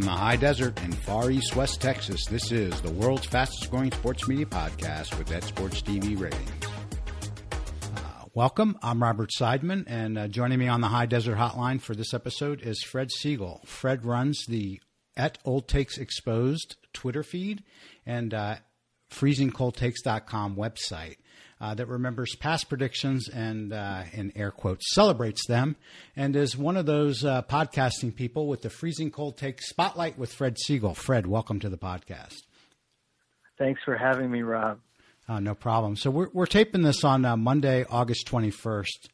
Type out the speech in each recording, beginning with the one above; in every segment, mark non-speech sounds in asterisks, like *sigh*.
From the high desert in far east West Texas, this is the world's fastest growing sports media podcast with Ed Sports TV ratings. Uh, welcome. I'm Robert Seidman, and uh, joining me on the High Desert Hotline for this episode is Fred Segal. Fred runs the at Old Takes Exposed Twitter feed and uh, freezingcoldtakes.com website uh, that remembers past predictions and, uh, in air quotes, celebrates them, and is one of those uh, podcasting people with the Freezing Cold Take Spotlight with Fred Segal. Fred, welcome to the podcast. Thanks for having me, Rob. Uh, no problem. So we're, we're taping this on uh, Monday, August 21st.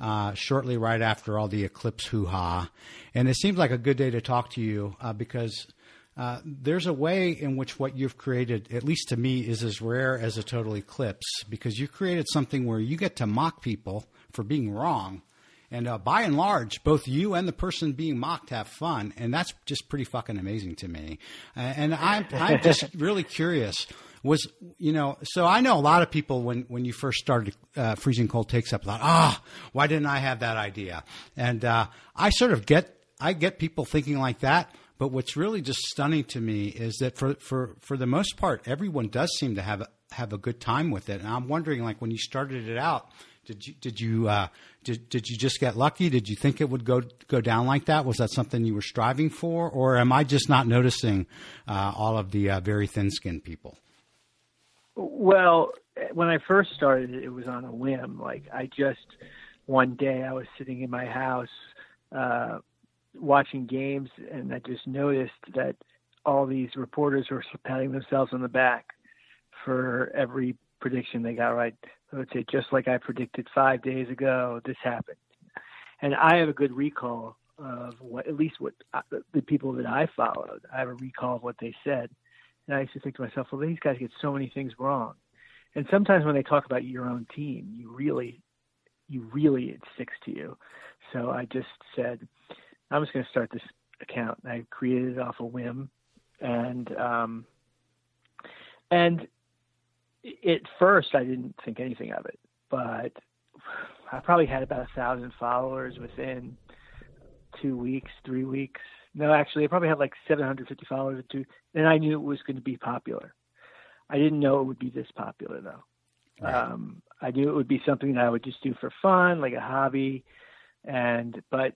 Uh, shortly right after all the eclipse hoo ha. And it seems like a good day to talk to you uh, because uh, there's a way in which what you've created, at least to me, is as rare as a total eclipse because you created something where you get to mock people for being wrong. And uh, by and large, both you and the person being mocked have fun, and that's just pretty fucking amazing to me. Uh, and I'm I'm just *laughs* really curious. Was you know? So I know a lot of people when when you first started uh, freezing cold takes up thought, ah, why didn't I have that idea? And uh, I sort of get I get people thinking like that. But what's really just stunning to me is that for, for, for the most part, everyone does seem to have have a good time with it. And I'm wondering, like when you started it out, did you did you uh, did did you just get lucky? Did you think it would go go down like that? Was that something you were striving for, or am I just not noticing uh, all of the uh, very thin skinned people? Well, when I first started, it was on a whim. Like I just one day I was sitting in my house uh, watching games, and I just noticed that all these reporters were patting themselves on the back for every prediction they got right. I would say, just like I predicted five days ago, this happened. And I have a good recall of what, at least what uh, the people that I followed, I have a recall of what they said. And I used to think to myself, well, these guys get so many things wrong. And sometimes when they talk about your own team, you really, you really, it sticks to you. So I just said, I'm just going to start this account. I created it off a whim, and um, and at first I didn't think anything of it, but I probably had about a thousand followers within two weeks, three weeks. No, actually, I probably had like 750 followers two, and I knew it was going to be popular. I didn't know it would be this popular though. Right. Um, I knew it would be something that I would just do for fun, like a hobby, and but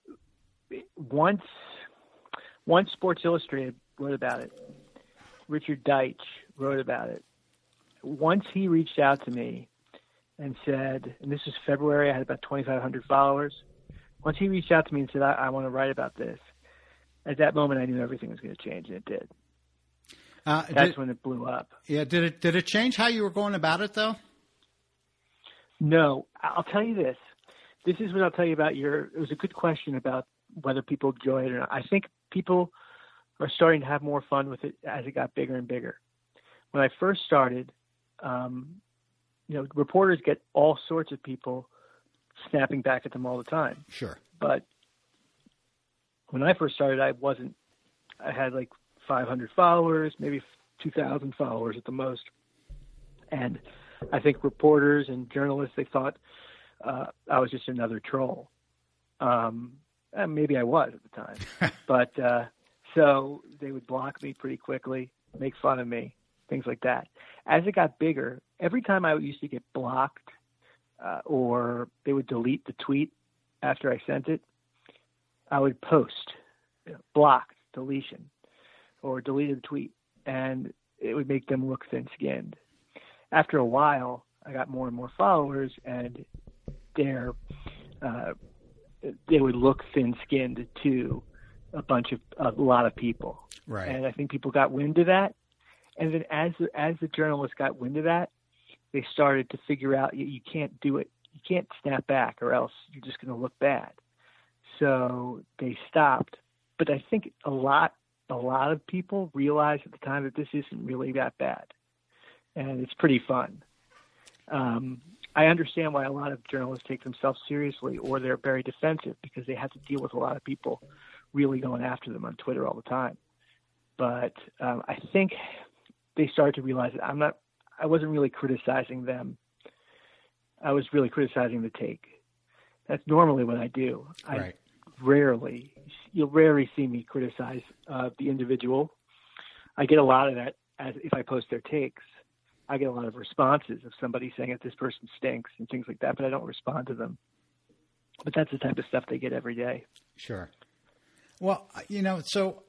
once once Sports Illustrated wrote about it, Richard Deitsch wrote about it. Once he reached out to me and said, and this was February, I had about 2,500 followers. Once he reached out to me and said, I, I want to write about this, at that moment I knew everything was going to change, and it did. Uh, That's did, when it blew up. Yeah, did it did it change how you were going about it though? No, I'll tell you this. This is what I'll tell you about your. It was a good question about whether people enjoy it or not. I think people are starting to have more fun with it as it got bigger and bigger. When I first started, um, you know, reporters get all sorts of people snapping back at them all the time. Sure. But when I first started, I wasn't. I had like 500 followers, maybe 2,000 followers at the most, and I think reporters and journalists they thought uh, I was just another troll. Um, uh, maybe I was at the time, *laughs* but uh, so they would block me pretty quickly, make fun of me, things like that. As it got bigger, every time I used to get blocked, uh, or they would delete the tweet after I sent it, I would post you know, blocked, deletion, or deleted the tweet, and it would make them look thin-skinned. After a while, I got more and more followers, and their uh, they would look thin-skinned to a bunch of a lot of people. Right. And I think people got wind of that. And then as the, as the journalists got wind of that, they started to figure out you, you can't do it. You can't snap back, or else you're just going to look bad. So they stopped. But I think a lot a lot of people realized at the time that this isn't really that bad, and it's pretty fun. Um, I understand why a lot of journalists take themselves seriously or they're very defensive because they have to deal with a lot of people really going after them on Twitter all the time. But um, I think they started to realize that I'm not, I wasn't really criticizing them. I was really criticizing the take. That's normally what I do. Right. I rarely, you'll rarely see me criticize uh, the individual. I get a lot of that as if I post their takes. I get a lot of responses of somebody saying that this person stinks and things like that, but I don't respond to them. But that's the type of stuff they get every day. Sure. Well, you know, so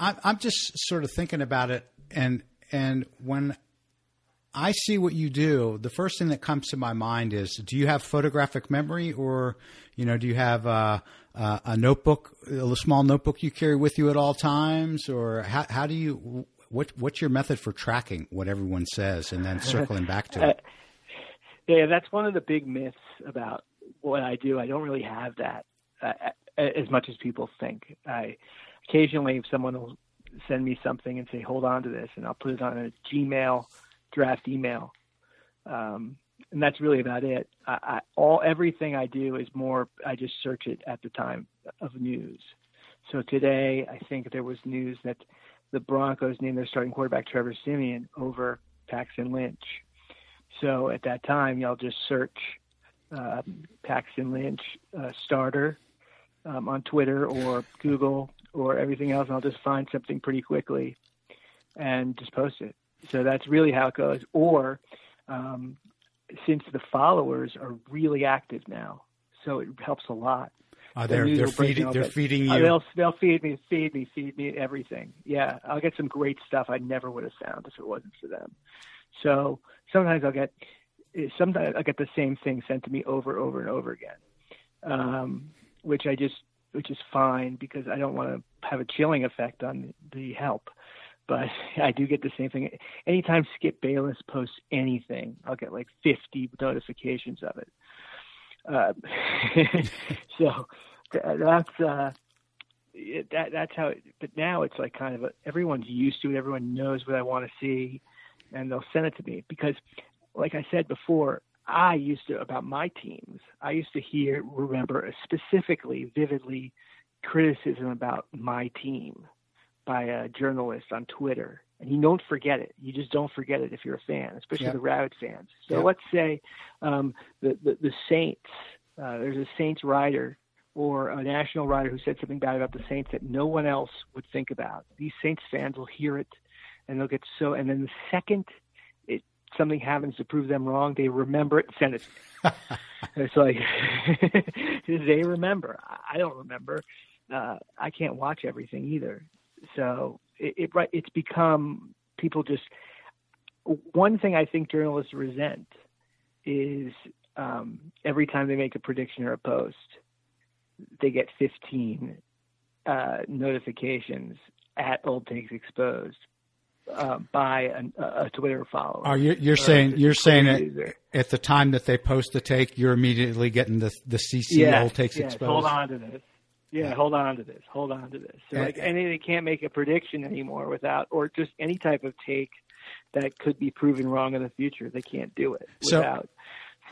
I, I'm just sort of thinking about it, and and when I see what you do, the first thing that comes to my mind is: Do you have photographic memory, or you know, do you have a, a, a notebook, a small notebook you carry with you at all times, or how, how do you? What, what's your method for tracking what everyone says and then circling back to *laughs* it? yeah, that's one of the big myths about what I do. I don't really have that uh, as much as people think. I occasionally, if someone will send me something and say, "Hold on to this," and I'll put it on a Gmail draft email. Um, and that's really about it. I, I, all everything I do is more. I just search it at the time of news. So today, I think there was news that the Broncos named their starting quarterback Trevor Siemian over Paxton Lynch. So at that time, y'all just search um, Paxton Lynch uh, starter um, on Twitter or Google or everything else, and I'll just find something pretty quickly and just post it. So that's really how it goes. Or um, since the followers are really active now, so it helps a lot. Uh, they're they're feeding they're feeding uh, you. Uh, they'll they'll feed me, feed me, feed me everything. Yeah, I'll get some great stuff I never would have found if it wasn't for them. So sometimes I'll get sometimes I get the same thing sent to me over over and over again, um, which I just which is fine because I don't want to have a chilling effect on the help but *laughs* I do get the same thing. Anytime Skip Bayless posts anything, I'll get like 50 notifications of it. Uh, *laughs* so that's uh, that that's how. It, but now it's like kind of a, everyone's used to it. Everyone knows what I want to see, and they'll send it to me because, like I said before, I used to about my teams. I used to hear, remember specifically, vividly, criticism about my team by a journalist on Twitter, and you don't forget it. You just don't forget it if you're a fan, especially yep. the Rabbit fans. So yep. let's say um, the, the, the Saints. Uh, there's a Saints writer or a national writer who said something bad about the Saints that no one else would think about. These Saints fans will hear it, and they'll get so. And then the second it something happens to prove them wrong, they remember it and send it. *laughs* it's like *laughs* they remember. I don't remember. Uh, I can't watch everything either. So it, it it's become people just one thing I think journalists resent is um, every time they make a prediction or a post, they get 15 uh, notifications at Old Takes Exposed uh, by a, a, Twitter follower. Are you, you're saying you're saying it at the time that they post the take, you're immediately getting the the CC Old Takes Exposed. Hold on to this yeah, hold on to this, hold on to this. So like, and they can't make a prediction anymore without, or just any type of take that could be proven wrong in the future. They can't do it without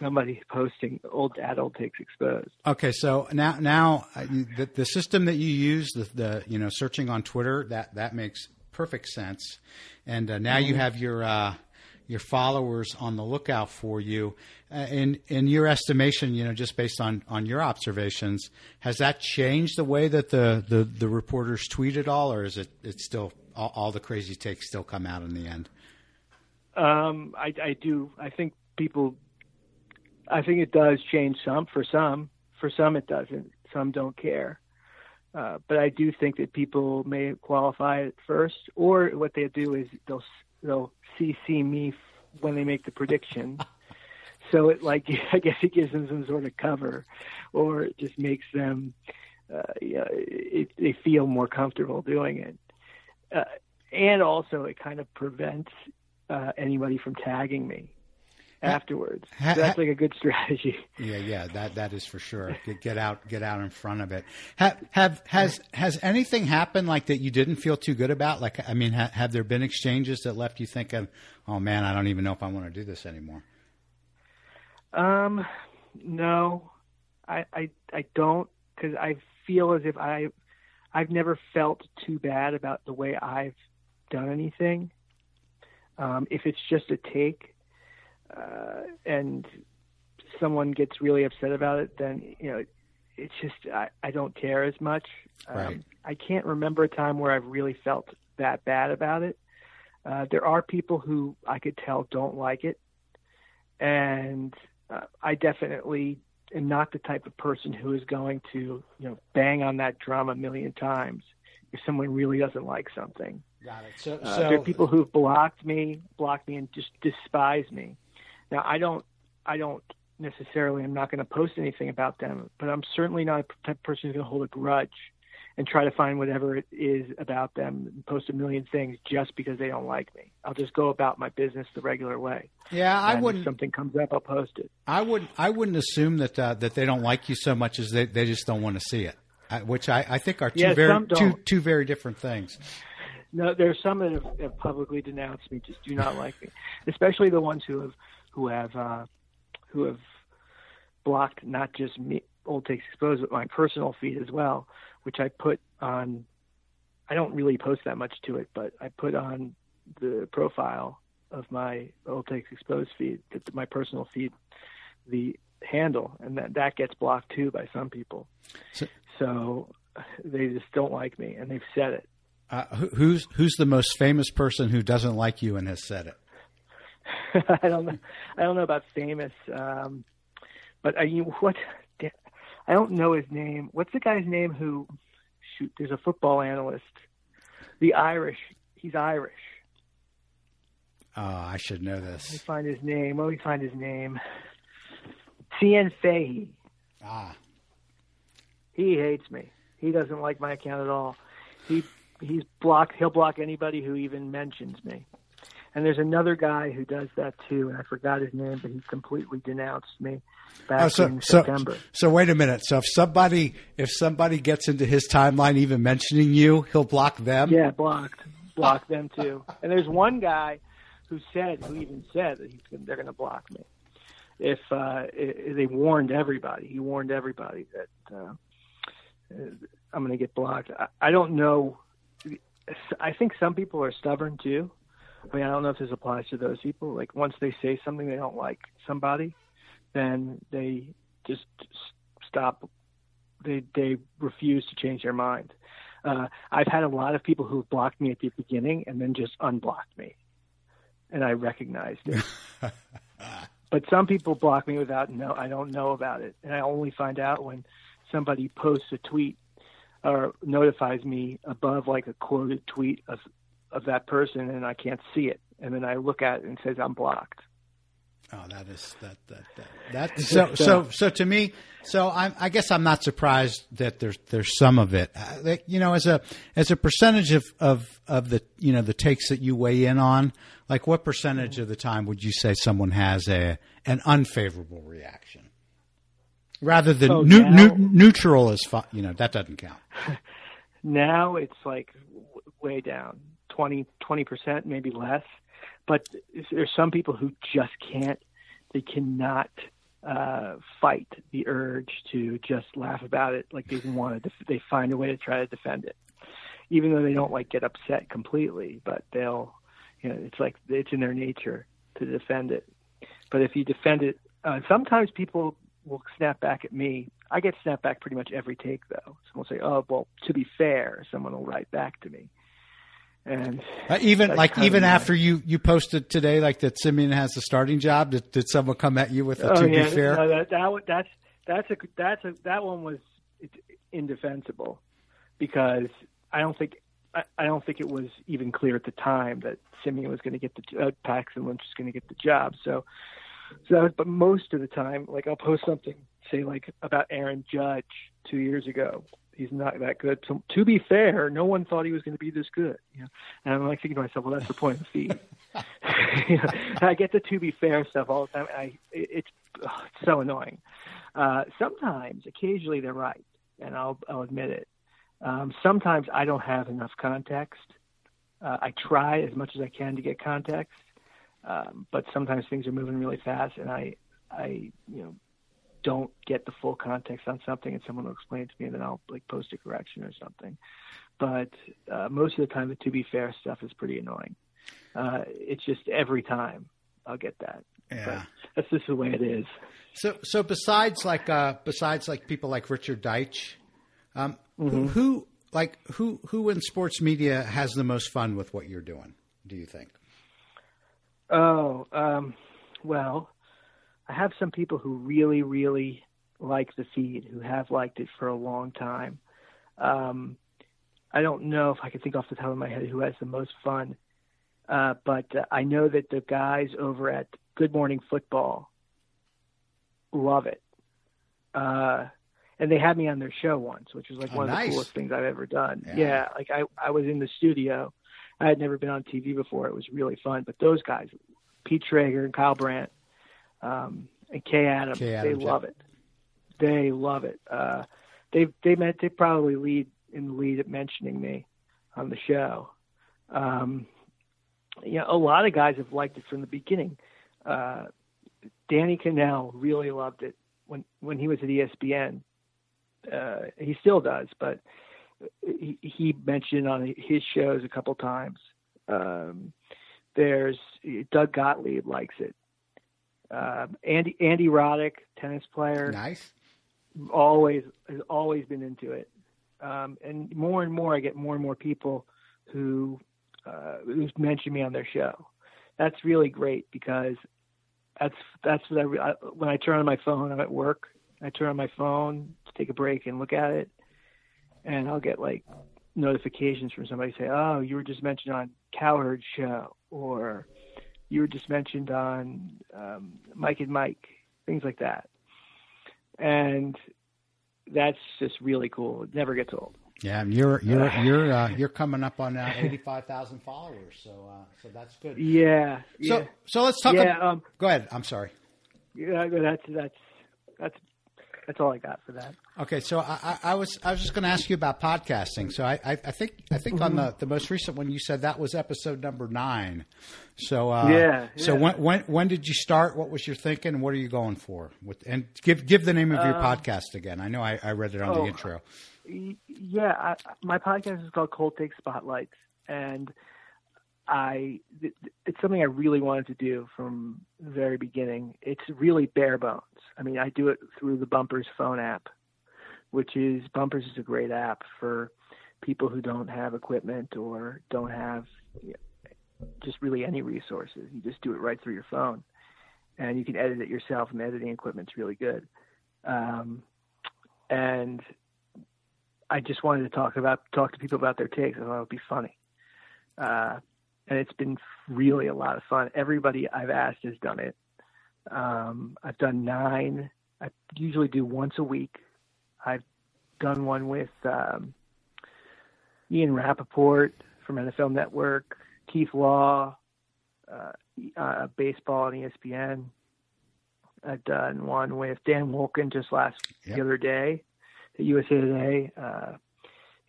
somebody posting old adult takes exposed. Okay, so now now uh, the, the system that you use, the, the you know searching on Twitter, that that makes perfect sense. And uh, now mm-hmm. you have your uh, your followers on the lookout for you. Uh, in in your estimation, you know, just based on, on your observations, has that changed the way that the, the, the reporters tweet at all, or is it it's still all, all the crazy takes still come out in the end? Um, I, I do. I think people. I think it does change some for some. For some, it doesn't. Some don't care. Uh, but I do think that people may qualify at first, or what they do is they'll they'll CC me when they make the prediction. *laughs* so it like *laughs* I guess it gives them some sort of cover, or it just makes them uh, yeah, it, they feel more comfortable doing it. Uh, and also, it kind of prevents uh, anybody from tagging me afterwards. So that's like a good strategy. Yeah, yeah, that that is for sure. *laughs* Get, get out, get out in front of it. Have, have has has anything happened like that you didn't feel too good about? Like, I mean, ha, have there been exchanges that left you thinking, "Oh man, I don't even know if I want to do this anymore"? Um, no, I I I don't because I feel as if I I've never felt too bad about the way I've done anything. Um, if it's just a take, uh, and someone gets really upset about it, then you know it's just I, I don't care as much. Right. Um, I can't remember a time where I've really felt that bad about it. Uh, there are people who I could tell don't like it, and uh, I definitely am not the type of person who is going to you know bang on that drum a million times if someone really doesn't like something. Got it. So, Uh, so there are people who've blocked me, blocked me, and just despise me. Now, I don't, I don't necessarily. I'm not going to post anything about them, but I'm certainly not a person who's going to hold a grudge and try to find whatever it is about them and post a million things just because they don't like me. I'll just go about my business the regular way. yeah, I And wouldn't. If something comes up, I'll post it. I would. I wouldn't assume that uh, that they don't like you so much as they they just don't want to see it, uh, which I, I think are two Yeah, very two two very different things. No, there are some that have, have publicly denounced me, just do not like me, especially the ones who have who have uh, who have blocked not just me, Old Takes Exposed, but my personal feed as well, which I put on. I don't really post that much to it, but I put on the profile of my Old Takes Exposed feed, that my personal feed, the handle, and that that gets blocked too by some people. So- so they just don't like me, and they've said it. Uh, who's who's the most famous person who doesn't like you and has said it? *laughs* I don't know. I don't know about famous, um, but I mean, what? I don't know his name. What's the guy's name who? Shoot, there's a football analyst. The Irish. He's Irish. Oh, I should know Let me this. find his name. Let me find his name. Cian Fahey. Ah, He hates me. He doesn't like my account at all. He he's blocked. He'll block anybody who even mentions me. And there's another guy who does that too, and I forgot his name, but he completely denounced me back oh, so in September. so wait a minute. So if somebody if somebody gets into his timeline even mentioning you, he'll block them. Yeah, blocked, blocked them too. And there's one guy who said, who even said that he's gonna, they're going to block me. If uh, i i- they warned everybody, he warned everybody that uh, uh, I'm going to get blocked. I, I don't know. I think some people are stubborn too. I mean, I don't know if this applies to those people. Like once they say something they don't like somebody, then they just stop. They they refuse to change their mind. Uh, I've had a lot of people who've blocked me at the beginning and then just unblocked me, and I recognized it. *laughs* but some people block me without no, I don't know about it, and I only find out when somebody posts a tweet or notifies me above like a quoted tweet of of that person, and I can't see it, and then I look at it and it says I'm blocked. Oh, that is that that that. that *laughs* so so so to me, so I, I guess I'm not surprised that there's there's some of it. Uh, you know, as a as a percentage of, of of the you know the takes that you weigh in on, like what percentage of the time would you say someone has a an unfavorable reaction, rather than Oh, now- neu- neutral is fi- you know that doesn't count. *laughs* Now it's like w- way down, 20 percent, maybe less. But there's some people who just can't. They cannot uh, fight the urge to just laugh about it. Like they want to. Def- they find a way to try to defend it, even though they don't like get upset completely. But they'll, you know, it's like it's in their nature to defend it. But if you defend it, uh, sometimes people will snap back at me. I get snapped back pretty much every take, though. Someone will say, "Oh, well, to be fair," someone will write back to me, and Uh, even like even after you you posted today, like that Siemian has the starting job. Did, did someone come at you with a oh to yeah, be fair? no, that, that that's that's a that's a that one was indefensible because I don't think I, I don't think it was even clear at the time that Siemian was going to get the uh, Paxton Lynch was going to get the job. So so that was, but most of the time, like I'll post something say like about Aaron Judge two years ago. He's not that good. So, to be fair, no one thought he was going to be this good. You know? And I'm like thinking to myself, well, that's the point of the feed. *laughs* *laughs* you know, I get the to be fair stuff all the time. I it, it's, ugh, it's so annoying. Uh, sometimes, occasionally, they're right, and I'll I'll admit it. Um, sometimes I don't have enough context. Uh, I try as much as I can to get context, um, but sometimes things are moving really fast, and I I you know don't get the full context on something, and someone will explain it to me, and then I'll like post a correction or something. But uh, most of the time, the to be fair stuff is pretty annoying. Uh, it's just every time I'll get that. yeah. That's just the way it is. So, so besides like uh, besides like people like Richard Deitsch, um, mm-hmm. who like who who in sports media has the most fun with what you're doing? Do you think? Oh, um, well, I have some people who really, really like the feed, who have liked it for a long time. Um, I don't know if I can think off the top of my head who has the most fun, uh, but uh, I know that the guys over at Good Morning Football love it. Uh, and they had me on their show once, which was like oh, one of the coolest things I've ever done. Yeah. yeah, like I I was in the studio. I had never been on TV before. It was really fun. But those guys, Peter Schrager and Kyle Brandt, um, and Kay Adams, Kay Adams they love it. They love it. Uh, they they meant they probably lead in the lead at mentioning me on the show. Um, you know, a lot of guys have liked it from the beginning. Uh, Danny Kanell really loved it when when he was at ESPN. Uh, he still does, but he, he mentioned on his shows a couple times. Um, there's Doug Gottlieb likes it. Uh, Andy Andy Roddick, tennis player, nice. Always has always been into it, um, and more and more I get more and more people who uh, who mention me on their show. That's really great because that's that's what I, I when I turn on my phone. I'm at work. I turn on my phone to take a break and look at it, and I'll get like notifications from somebody say, "Oh, you were just mentioned on Cowherd show," or "You were just mentioned on um, Mike and Mike," things like that, and that's just really cool. It never gets old. Yeah, you're you're *laughs* you're uh, you're coming up on uh, eighty five thousand followers, so uh, so that's good. Yeah. So yeah. so let's talk. Yeah. About, um, go ahead. I'm sorry. Yeah, that's that's that's that's all I got for that. Okay, so I, I was I was just going to ask you about podcasting. So I I, I think I think mm-hmm. on the, the most recent one you said that was episode number nine. So uh, yeah, yeah, So when when when did you start? What was your thinking? What are you going for? With and give give the name of your uh, podcast again. I know I, I read it on oh, the intro. Yeah, I, my podcast is called Cold Take Spotlights, and I it's something I really wanted to do from the very beginning. It's really bare bones. I mean, I do it through the Bumpers phone app, which is Bumpers is a great app for people who don't have equipment or don't have just really any resources. You just do it right through your phone, and you can edit it yourself. And editing equipment's really good. Um, and I just wanted to talk about talk to people about their takes. I thought it would be funny. Uh, and it's been really a lot of fun. Everybody I've asked has done it. Um, I've done nine. I usually do once a week. I've done one with um, Ian Rapoport from NFL Network, Keith Law, uh, uh, baseball on ESPN. I've done one with Dan Wolken just last yep. the other day at USA Today. Uh,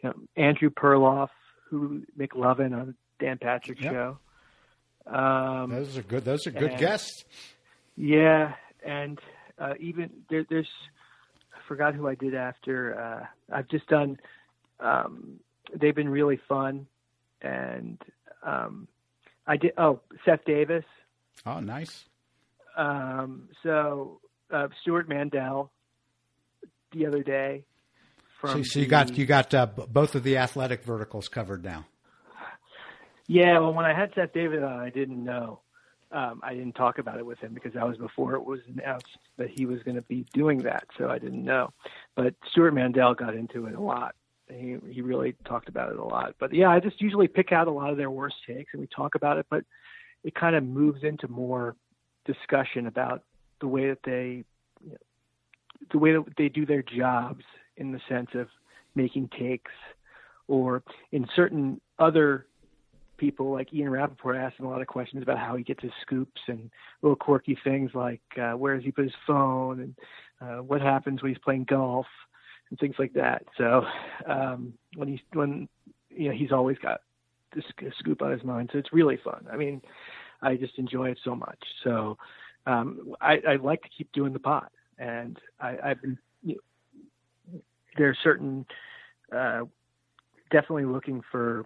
you know, Andrew Perloff, who McLovin on Dan Patrick yep. show. Um, those are good. Those are good and, guests. Yeah, and uh, even there, there's I forgot who I did after. Uh, I've just done. Um, they've been really fun, and um, I did. Oh, Seth Davis. Oh, nice. Um, so uh, Stewart Mandel the other day. so, so you got you got uh, both of the athletic verticals covered now. Yeah, well, when I had Seth Davis on, I didn't know. Um, I didn't talk about it with him because that was before it was announced that he was going to be doing that, so I didn't know. But Stewart Mandel got into it a lot. He he really talked about it a lot. But yeah, I just usually pick out a lot of their worst takes and we talk about it. But it kind of moves into more discussion about the way that they, you know, the way that they do their jobs in the sense of making takes, or in certain other people like Ian Rapoport asked him a lot of questions about how he gets his scoops and little quirky things like uh, where does he put his phone and uh, what happens when he's playing golf and things like that. So um, when he's when you know he's always got this scoop on his mind. So it's really fun. I mean, I just enjoy it so much. So um, I, I like to keep doing the pod, and I, I've been. You know, there are certain uh, definitely looking for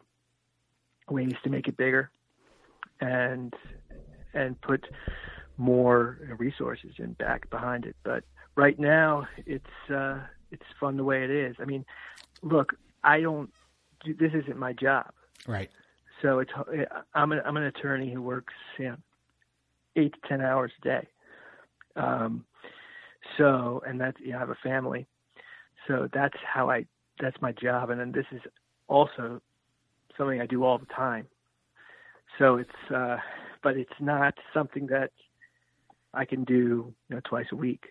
ways to make it bigger and and put more resources and back behind it. But right now, it's uh, it's fun the way it is. I mean, look, I don't. This isn't my job. Right. So it's I'm an I'm an attorney who works you know, eight to ten hours a day. Um, so and that's you know, I have a family, so that's how I that's my job, and then this is also something I do all the time. So it's uh, but it's not something that I can do you know twice a week.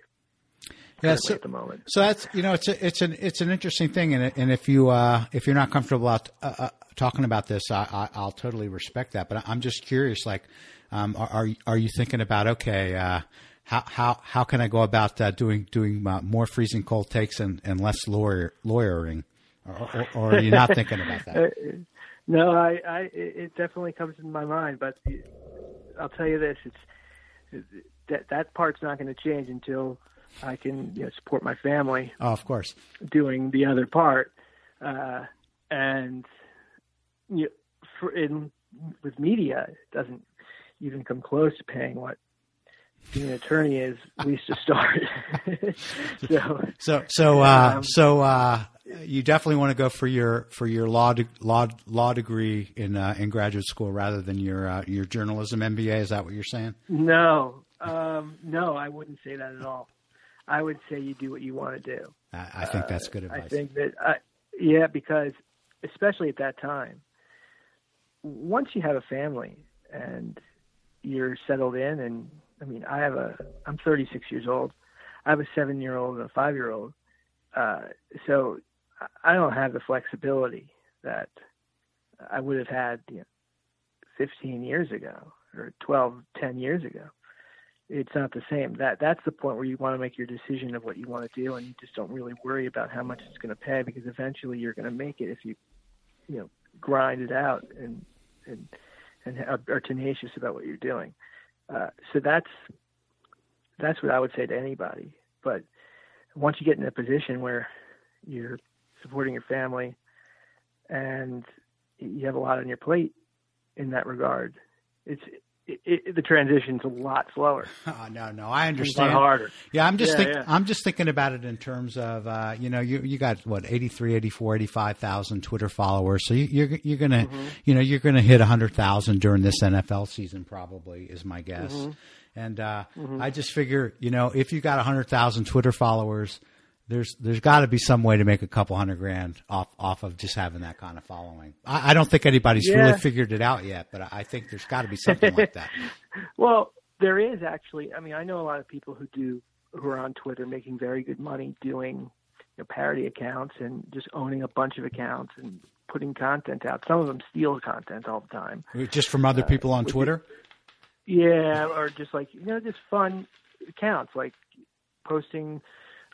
Yeah, so, at the moment. So that's you know it's a, it's an it's an interesting thing, and and if you uh, if you're not comfortable out, uh, uh, talking about this, I, I, will totally respect that. But I'm just curious, like, um, are, are you thinking about okay? Uh, how how how can I go about uh, doing doing uh, more freezing cold takes and, and less lawyer, lawyering, or, or, or, are you not thinking about that? *laughs* no, I, I it definitely comes in my mind, but I'll tell you this: it's that that part's not going to change until I can you know, support my family. Oh, of course. Doing the other part, uh, and you know, for in with media, it doesn't even come close to paying what being an attorney is at least to start. so *laughs* *laughs* so so uh, um, so uh, you definitely want to go for your for your law de- law law degree in uh, in graduate school rather than your uh, your journalism MBA. Is that what you're saying? No, um, no, I wouldn't say that at all. I would say you do what you want to do. I, I think that's good advice. I think that uh, yeah, because especially at that time, once you have a family and you're settled in and I mean, I have a, I'm 36 years old. I have a seven year old and a five year old. Uh, so I don't have the flexibility that I would have had you know, 15 years ago or 12, 10 years ago. It's not the same. That that's the point where you want to make your decision of what you want to do, and you just don't really worry about how much it's going to pay because eventually you're going to make it if you, you know, grind it out and and and are, tenacious about what you're doing. Uh, so that's that's what I would say to anybody. But once you get in a position where you're supporting your family and you have a lot on your plate in that regard, it's it, it, the transition's a lot slower. Oh, *laughs* no, no, I understand. It's a lot harder. Yeah, I'm just yeah, think, yeah. I'm just thinking about it in terms of uh, you know you you got what 83, 84, 85,000 Twitter followers, so you, are you're, you're gonna mm-hmm. you know you're gonna hit hundred thousand during this NFL season probably is my guess, mm-hmm. and uh, mm-hmm. I just figure you know if you got hundred thousand Twitter followers there's there's got to be some way to make a couple hundred grand off off of just having that kind of following. I, I don't think anybody's yeah. really figured it out yet, but I think there's got to be something like that. *laughs* *laughs* Well, there is actually. I mean, I know a lot of people who do who are on Twitter making very good money doing you know, parody accounts and just owning a bunch of accounts and putting content out. Some of them steal content all the time, just from other uh, people uh, on Twitter. yeah, or just like you know, just fun accounts like posting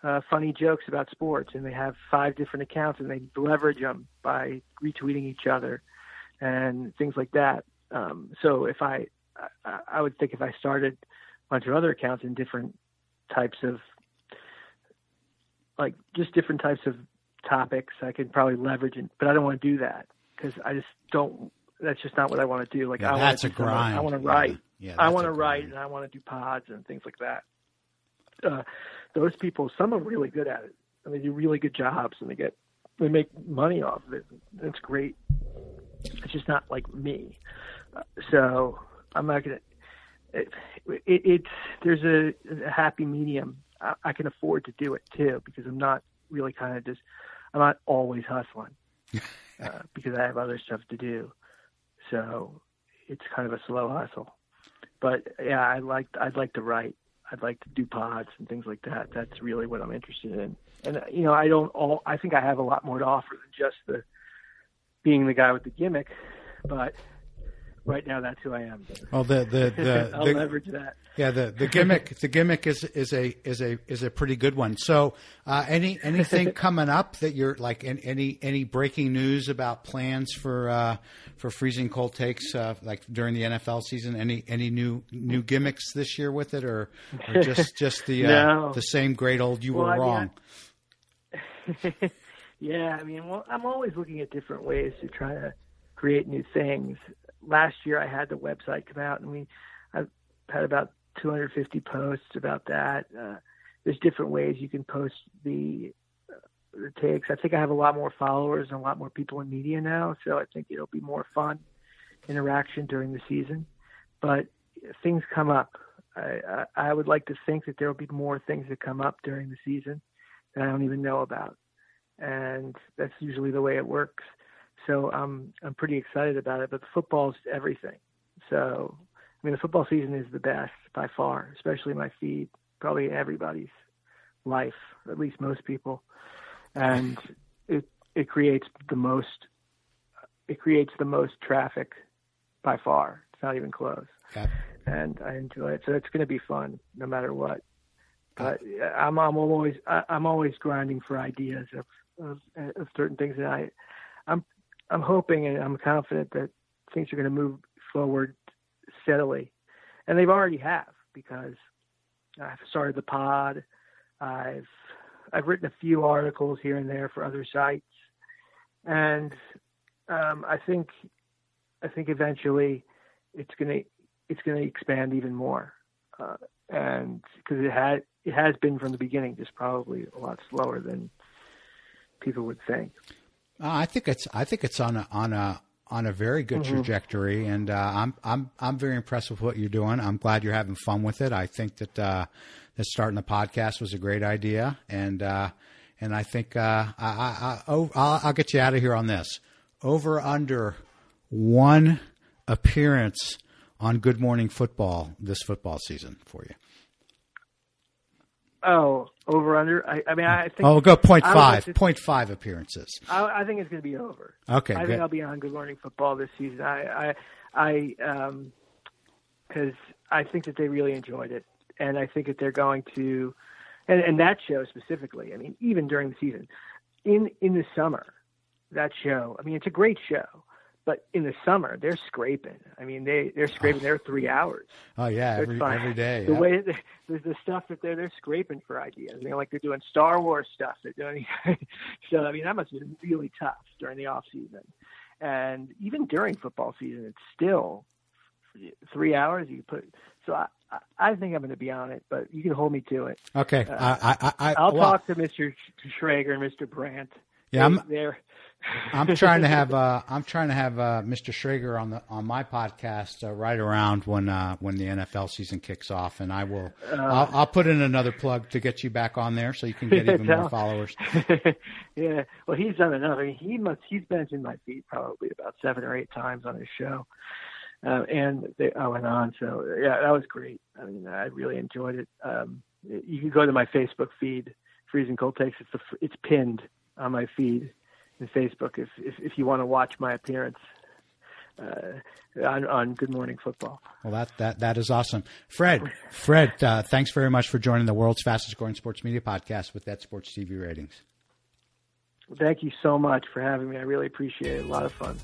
uh, funny jokes about sports, and they have five different accounts, and they leverage them by retweeting each other and things like that. Um, so if I, I, I would think if I started a bunch of other accounts in different types of, like just different types of topics, I could probably leverage it. But I don't want to do that because I just don't. That's just not what I want to do. Like yeah, I that's want a grind. I want to write. Yeah, yeah I want to write, and I want to do pods and things like that. Uh, those people, some are really good at it, and they do really good jobs, and they get they make money off of it. It's great. It's just not like me. Uh, so I'm not gonna. It, it, it's there's a, a happy medium. I, I can afford to do it too because I'm not really kind of just. I'm not always hustling *laughs* uh, because I have other stuff to do. So it's kind of a slow hustle. But yeah, I like I'd like to write I'd like to do pods and things like that. That's really what I'm interested in. And uh, you know, I don't all. I think I have a lot more to offer than just the being the guy with the gimmick, but right now that's who I am. Well, the the, *laughs* the I'll the, leverage that. Yeah, the, the gimmick the gimmick is is a is a is a pretty good one. So, uh, any anything *laughs* coming up that you're like any any breaking news about plans for uh, for freezing cold takes uh, like during the NFL season? Any any new new gimmicks this year with it, or, or just *laughs* just the uh, no. the same great old you well, were I wrong? Mean, I, yeah, I mean, well, I'm always looking at different ways to try to create new things. Last year, I had the website come out, and we I've had about 250 posts about that. Uh, there's different ways you can post the uh, the takes. I think I have a lot more followers and a lot more people in media now, so I think it'll be more fun interaction during the season. But things come up. I, I, I would like to think that there will be more things that come up during the season that I don't even know about, and that's usually the way it works. So I'm I'm pretty excited about it. But football's everything. So I mean, the football season is the best by far, especially my feed, probably everybody's life, at least most people, and it it creates the most it creates the most traffic by far. It's not even close. Yeah. And I enjoy it, so it's going to be fun no matter what. But I'm I'm always I'm always grinding for ideas of, of of certain things, and I I'm hoping and I'm confident that things are going to move forward steadily, and they've already have because I've started the pod. I've I've written a few articles here and there for other sites, and um, I think I think eventually it's gonna it's gonna expand even more, uh, and because it had it has been from the beginning, just probably a lot slower than people would think. Uh, I think it's I think it's on a on a on a very good mm-hmm. trajectory, and uh, I'm I'm I'm very impressed with what you're doing. I'm glad you're having fun with it. I think that uh, that starting the podcast was a great idea, and uh, and I think uh, I, I, I will I'll get you out of here on this. Over under one appearance on Good Morning Football this football season for you. Oh, over under. I, I mean, I think. Oh, we'll go point five. Point five appearances. I, I think it's going to be over. Okay, I good. think I'll be on Good Morning Football this season. I, I, I, um, because I think that they really enjoyed it, and I think that they're going to, and and that show specifically. I mean, even during the season, in in the summer, that show. I mean, it's a great show but in the summer, they're scraping. I mean, they they're scraping. They're three hours. Oh yeah, every every day. The way the, the stuff that they're they're scraping for ideas. I mean, like they're doing Star Wars stuff. They're doing *laughs* so. I mean, that must have been really tough during the off season, and even during football season, it's still three hours. You put so. I, I think I'm going to be on it, but you can hold me to it. Okay, uh, I, I, I, will well, talk to Mr. Schrager and Mr. Brandt. Yeah, I'm, they're I'm *laughs* trying to have uh, I'm trying to have uh, Mr. Schrager on the on my podcast uh, right around when uh, when the NFL season kicks off, and I will Uh. I'll, I'll put in another plug to get you back on there so you can get even more *laughs* followers. *laughs* yeah, well, he's done enough. I mean, he must he's mentioned my feet probably about seven or eight times on his show, uh, and they, I went on. So yeah, that was great. I mean, I really enjoyed it. Um, you can go to my Facebook feed, Freezing Cold Takes. It's the, it's pinned on my feed in Facebook if if, if you want to watch my appearance uh, on on Good Morning Football. Well, that that that is awesome, Fred. Fred, uh, thanks very much for joining the world's fastest growing sports media podcast with that sports TV ratings. Thank you so much for having me. I really appreciate it. A lot of fun.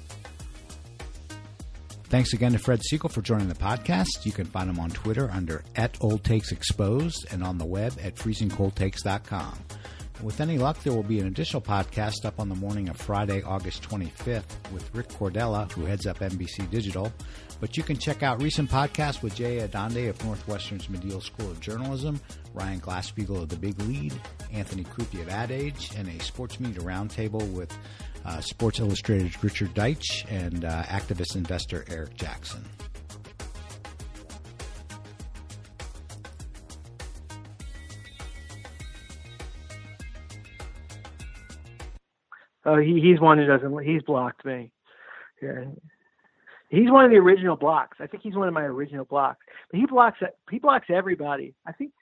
Thanks again to Fred Segal for joining the podcast. You can find him on Twitter under at Old Takes Exposed and on the web at freezingcoldtakes.com. With any luck, there will be an additional podcast up on the morning of Friday, August 25th with Rick Cordella, who heads up NBC Digital. But you can check out recent podcasts with Jay Adande of Northwestern's Medill School of Journalism, Ryan Glasspiegel of The Big Lead, Anthony Crupi of Ad Age, and a sports media roundtable with uh, Sports Illustrated's Richard Deitsch and uh, activist investor Eric Jackson. Oh, he, he's one who doesn't. He's blocked me. Yeah. He's one of the original blocks. I think he's one of my original blocks. But he blocks. He blocks everybody. I think